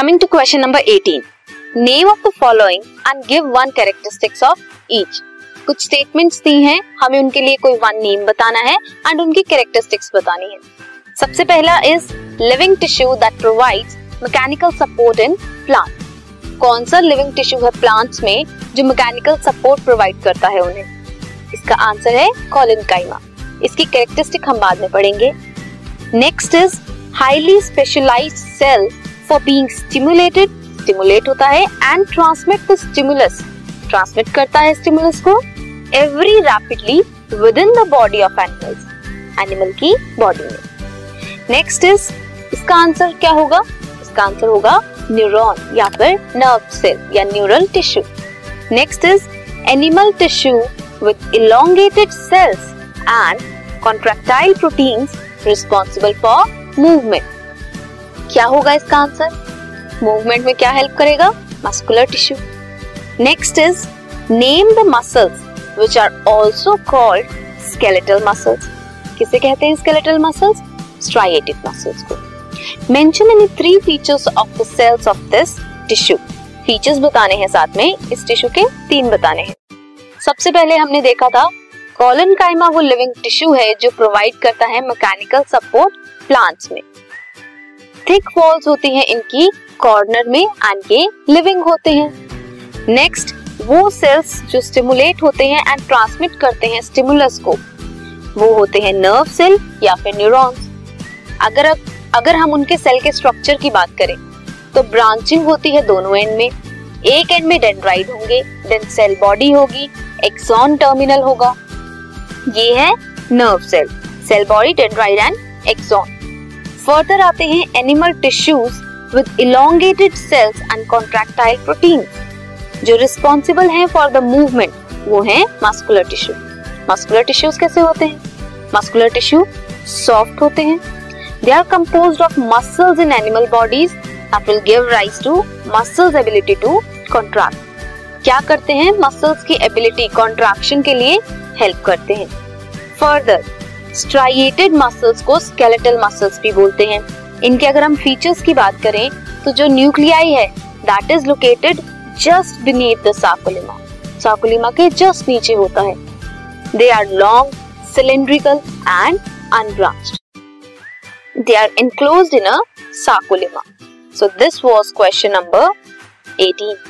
Coming to question number 18. Name of the following and give one characteristics of each. कुछ statements दी हैं, हमें उनके लिए कोई वन नेम बताना है एंड उनकी कैरेक्टरिस्टिक्स बतानी है। सबसे पहला is living tissue that provides mechanical support in plant कौन सा लिविंग टिश्यू है प्लांट्स में जो मैकेनिकल सपोर्ट प्रोवाइड करता है उन्हें? इसका आंसर है कॉलिन काइमा इसकी कैरेक्टरिस्टिक हम बाद में पढ़ेंगे। Next is highly specialised cell for being stimulated stimulate होता है and transmit the stimulus transmit करता है स्टिमुलस को every rapidly within the body of animals animal की बॉडी में. नेक्स्ट इज़ इसका आंसर क्या होगा? इसका आंसर होगा न्यूरॉन या फिर नर्व सेल या neural tissue next is animal tissue with elongated cells and contractile proteins responsible for movement क्या होगा इसका आंसर? मूवमेंट में क्या हेल्प करेगा? Muscular tissue next is name the muscles which are also called skeletal muscles किसे कहते हैं skeletal muscles striated muscles को. Mention any three features of the cells of this tissue features बताने हैं साथ में, इस टिश्यू के तीन बताने हैं। सबसे पहले हमने देखा था कॉलन काइमा वो लिविंग टिश्यू है जो प्रोवाइड करता है मैकेनिकल सपोर्ट प्लांट्स में। थिक वॉल्स होती हैं इनकी कॉर्नर में एंड ये लिविंग होते हैं। नेक्स्ट वो सेल्स जो स्टिमुलेट होते हैं एंड ट्रांसमिट करते हैं स्टिमुलस को। वो होते हैं नर्व सेल या फिर न्यूरॉन्स अगर अगर हम उनके सेल के स्ट्रक्चर की बात करें तो ब्रांचिंग होती है दोनों एंड में। एक एंड में डेंड्राइड होंगे देन सेल बॉडी होगी एक्सॉन टर्मिनल होगा। ये है nerve cell cell body dendrite and axon further आते हैं animal tissues with elongated cells and contractile protein जो रिस्पॉन्सिबल हैं फॉर द मूवमेंट वो है मस्कुलर टिश्यू मस्कुलर टिश्यूज कैसे होते हैं? मस्कुलर टिश्यू सॉफ्ट होते हैं. They are composed of muscles in animal bodies that will give rise to muscles ability to contract क्या करते हैं? मसल्स की एबिलिटी कॉन्ट्रैक्शन के लिए हेल्प करते हैं. फर्दर स्ट्राइएटेड मसल्स को स्केलेटल मसल्स भी बोलते हैं। इनके अगर हम फीचर्स की बात करें तो जो न्यूक्लियाई है that is located just beneath the sarcolemma sarcolemma के जस्ट नीचे होता है। They are long cylindrical and unbranched they are enclosed in a sarcolemma so this was question number 18